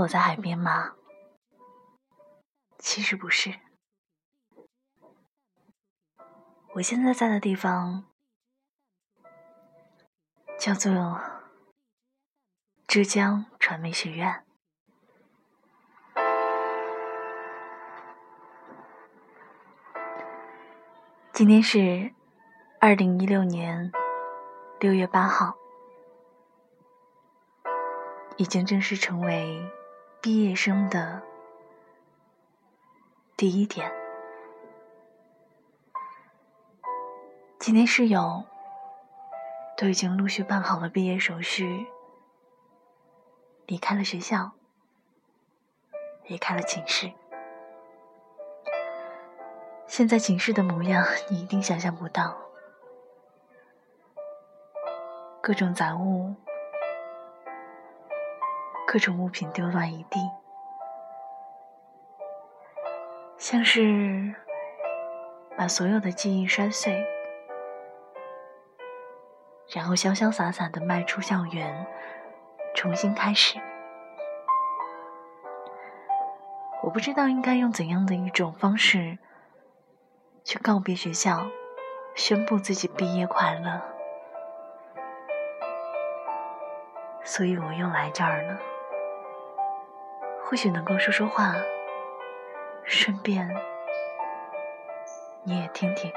我在海边吗？其实不是，我现在在的地方叫做浙江传媒学院。今天是二零一六年六月八号，已经正式成为毕业生的。第一天，今天室友都已经陆续办好了毕业手续，离开了学校，离开了寝室。现在寝室的模样，你一定想象不到，各种杂物，各种物品丢乱一地。像是把所有的记忆摔碎，然后潇潇洒洒的迈出校园，重新开始。我不知道应该用怎样的一种方式去告别学校，宣布自己毕业快乐，所以我又来这儿了。或许能够说说话。顺便，你也听听。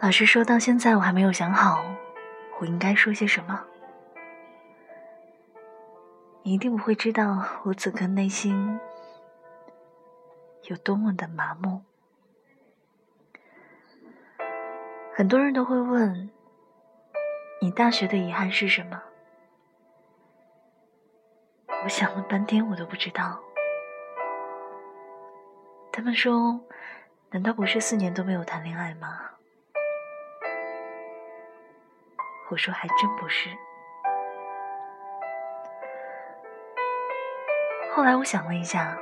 老实说到现在，我还没有想好我应该说些什么。你一定不会知道我此刻内心有多么的麻木。很多人都会问：“你大学的遗憾是什么？”我想了半天，我都不知道。他们说：“难道不是四年都没有谈恋爱吗？”我说：“还真不是。”后来我想了一下，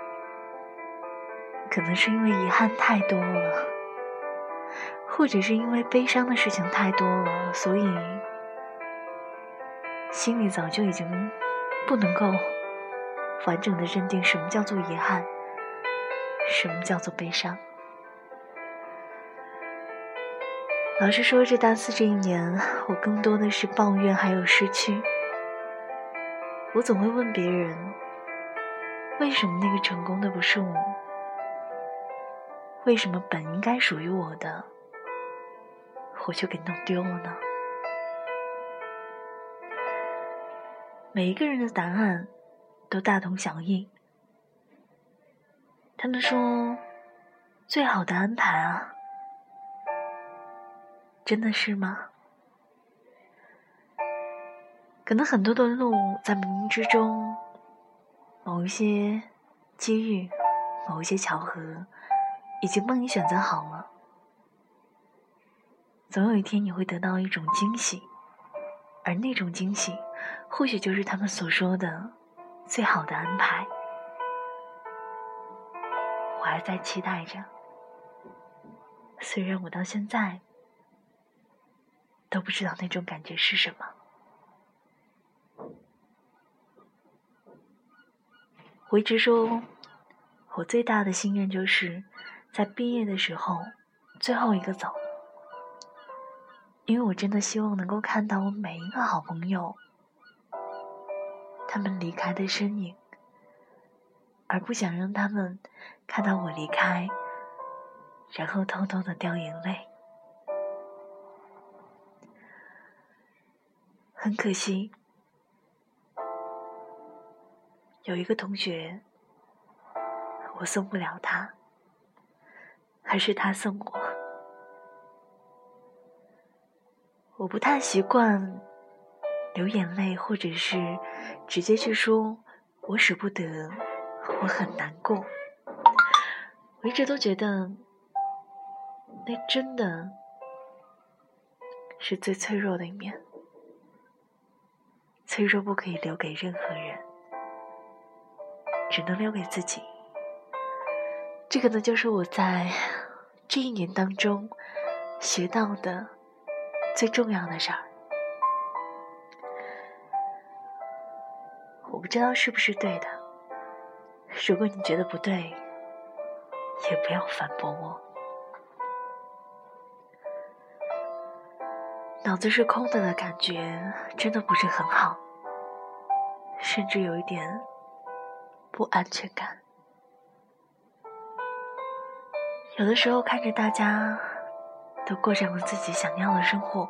可能是因为遗憾太多了。或者是因为悲伤的事情太多了，所以心里早就已经不能够完整的认定什么叫做遗憾，什么叫做悲伤。老实说，这大四这一年，我更多的是抱怨还有失去。我总会问别人，为什么那个成功的不是我？为什么本应该属于我的？我就给弄丢了呢。每一个人的答案都大同小异。他们说：“最好的安排啊，真的是吗？”可能很多的路在冥冥之中，某一些机遇，某一些巧合，已经帮你选择好了。总有一天你会得到一种惊喜，而那种惊喜，或许就是他们所说的最好的安排。我还在期待着，虽然我到现在都不知道那种感觉是什么。我一直说，我最大的心愿就是在毕业的时候最后一个走。因为我真的希望能够看到我每一个好朋友，他们离开的身影，而不想让他们看到我离开，然后偷偷的掉眼泪。很可惜，有一个同学，我送不了他，还是他送我。我不太习惯流眼泪，或者是直接去说“我舍不得”，我很难过。我一直都觉得，那真的是最脆弱的一面，脆弱不可以留给任何人，只能留给自己。这个呢，就是我在这一年当中学到的最重要的事儿。我不知道是不是对的，如果你觉得不对，也不要反驳我。脑子是空的的感觉真的不是很好，甚至有一点不安全感。有的时候看着大家都过上了自己想要的生活，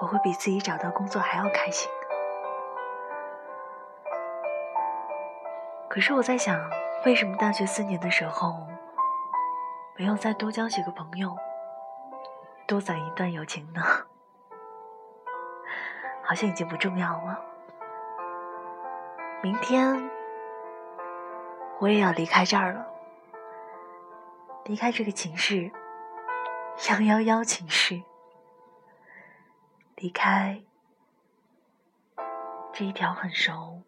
我会比自己找到工作还要开心。可是我在想，为什么大学四年的时候没有再多交几个朋友？多攒一段友情呢，好像已经不重要了。明天我也要离开这儿了，离开这个寝室，幺幺幺寝室，离开这一条很熟、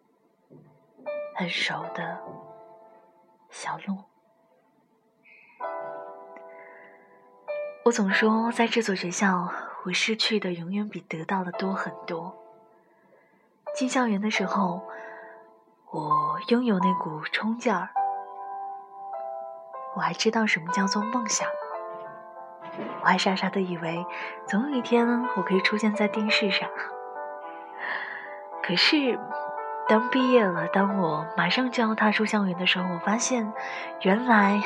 很熟的小路。我总说，在这所学校，我失去的永远比得到的多很多。进校园的时候，我拥有那股冲劲儿，我还知道什么叫做梦想，我还傻傻的以为，总有一天我可以出现在电视上。可是，当毕业了，当我马上就要踏出校园的时候，我发现，原来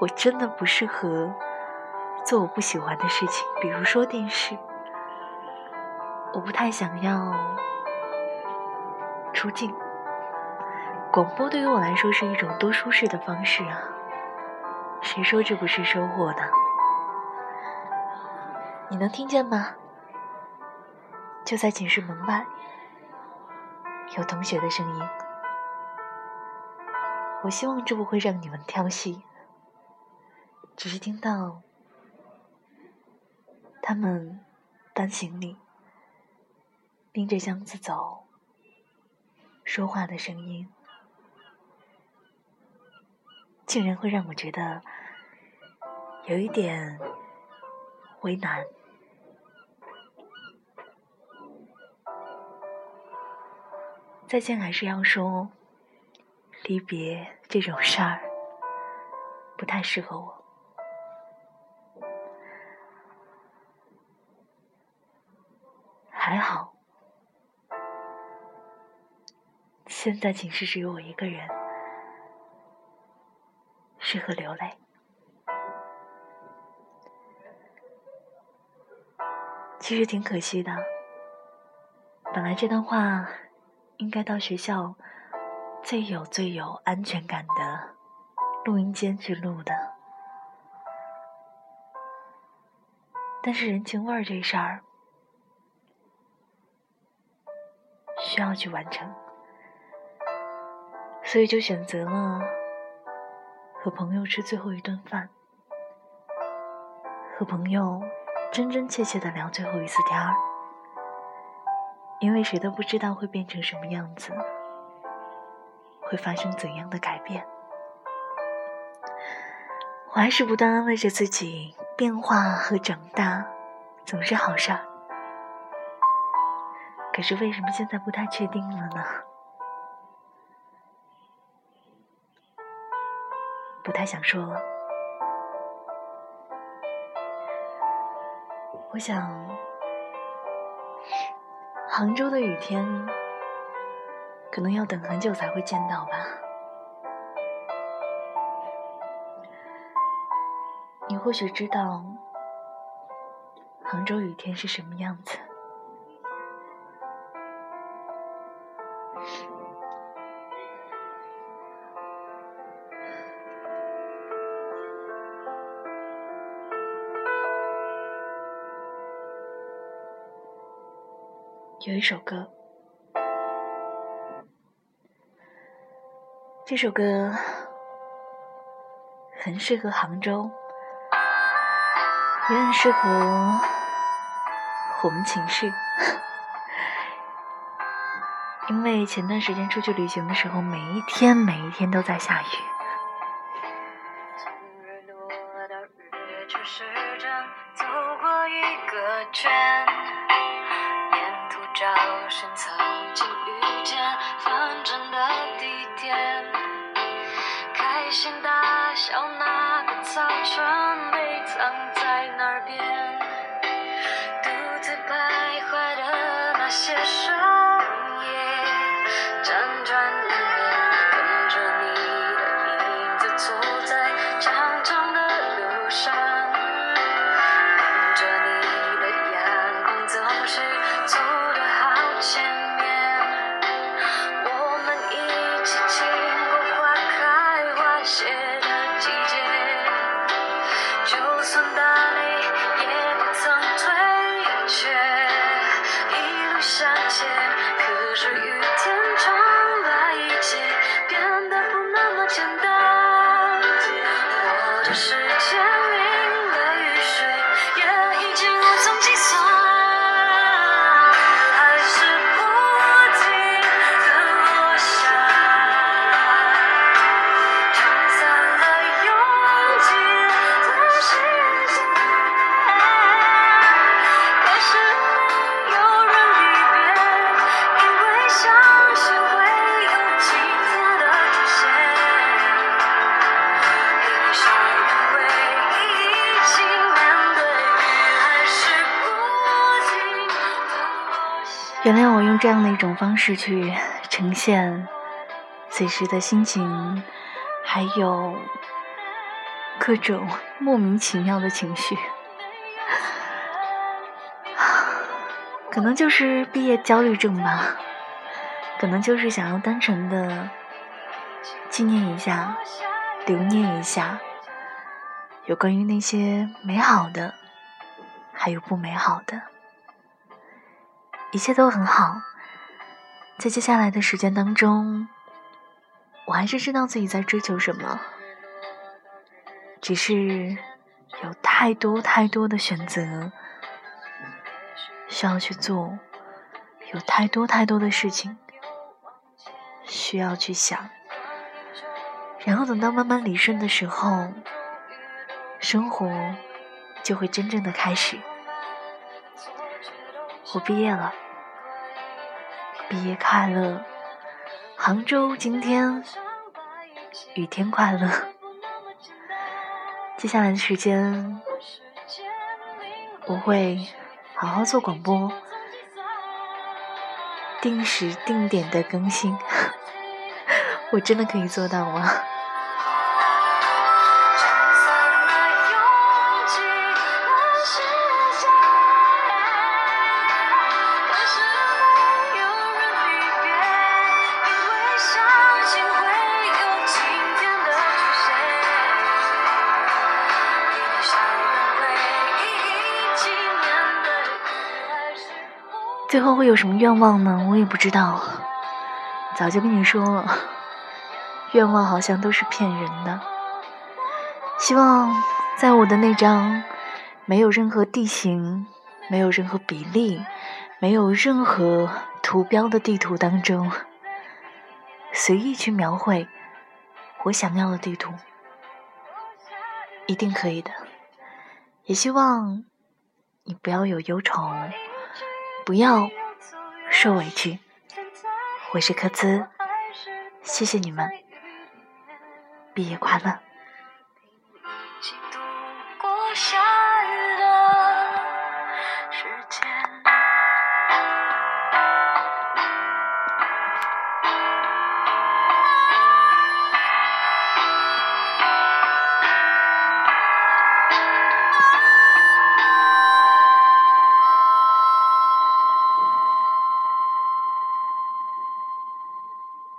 我真的不适合。做我不喜欢的事情，比如说电视，我不太想要出镜。广播对于我来说是一种多舒适的方式啊，谁说这不是收获的？你能听见吗？就在寝室门外，有同学的声音。我希望这不会让你们挑戏，只是听到。他们搬行李、拎着箱子走，说话的声音，竟然会让我觉得有一点为难。再见还是要说，离别这种事儿不太适合我。还好，现在寝室只有我一个人，适合流泪。其实挺可惜的，本来这段话应该到学校最有最有安全感的录音间去录的，但是人情味儿这事儿。需要去完成，所以就选择了和朋友吃最后一顿饭，和朋友真真切切的聊最后一次天儿，因为谁都不知道会变成什么样子，会发生怎样的改变。我还是不断安慰着自己，变化和长大总是好事儿。可是为什么现在不太确定了呢？不太想说了。我想，杭州的雨天可能要等很久才会见到吧。你或许知道，杭州雨天是什么样子。有一首歌，这首歌很适合杭州，也很适合我们寝室。因为前段时间出去旅行的时候，每一天每一天都在下雨，在哪边，这样的一种方式去呈现此时的心情，还有各种莫名其妙的情绪。可能就是毕业焦虑症吧，可能就是想要单纯的纪念一下、留念一下，有关于那些美好的，还有不美好的。一切都很好，在接下来的时间当中，我还是知道自己在追求什么，只是有太多太多的选择需要去做，有太多太多的事情需要去想，然后等到慢慢理顺的时候，生活就会真正的开始。我毕业了，毕业快乐！杭州今天雨天快乐。接下来的时间，我会好好做广播，定时定点的更新。我真的可以做到吗？最后会有什么愿望呢？我也不知道。早就跟你说了，愿望好像都是骗人的。希望在我的那张没有任何地形、没有任何比例、没有任何图标的地图当中，随意去描绘我想要的地图，一定可以的。也希望你不要有忧愁，不要受委屈。我是科兹，谢谢你们，毕业快乐。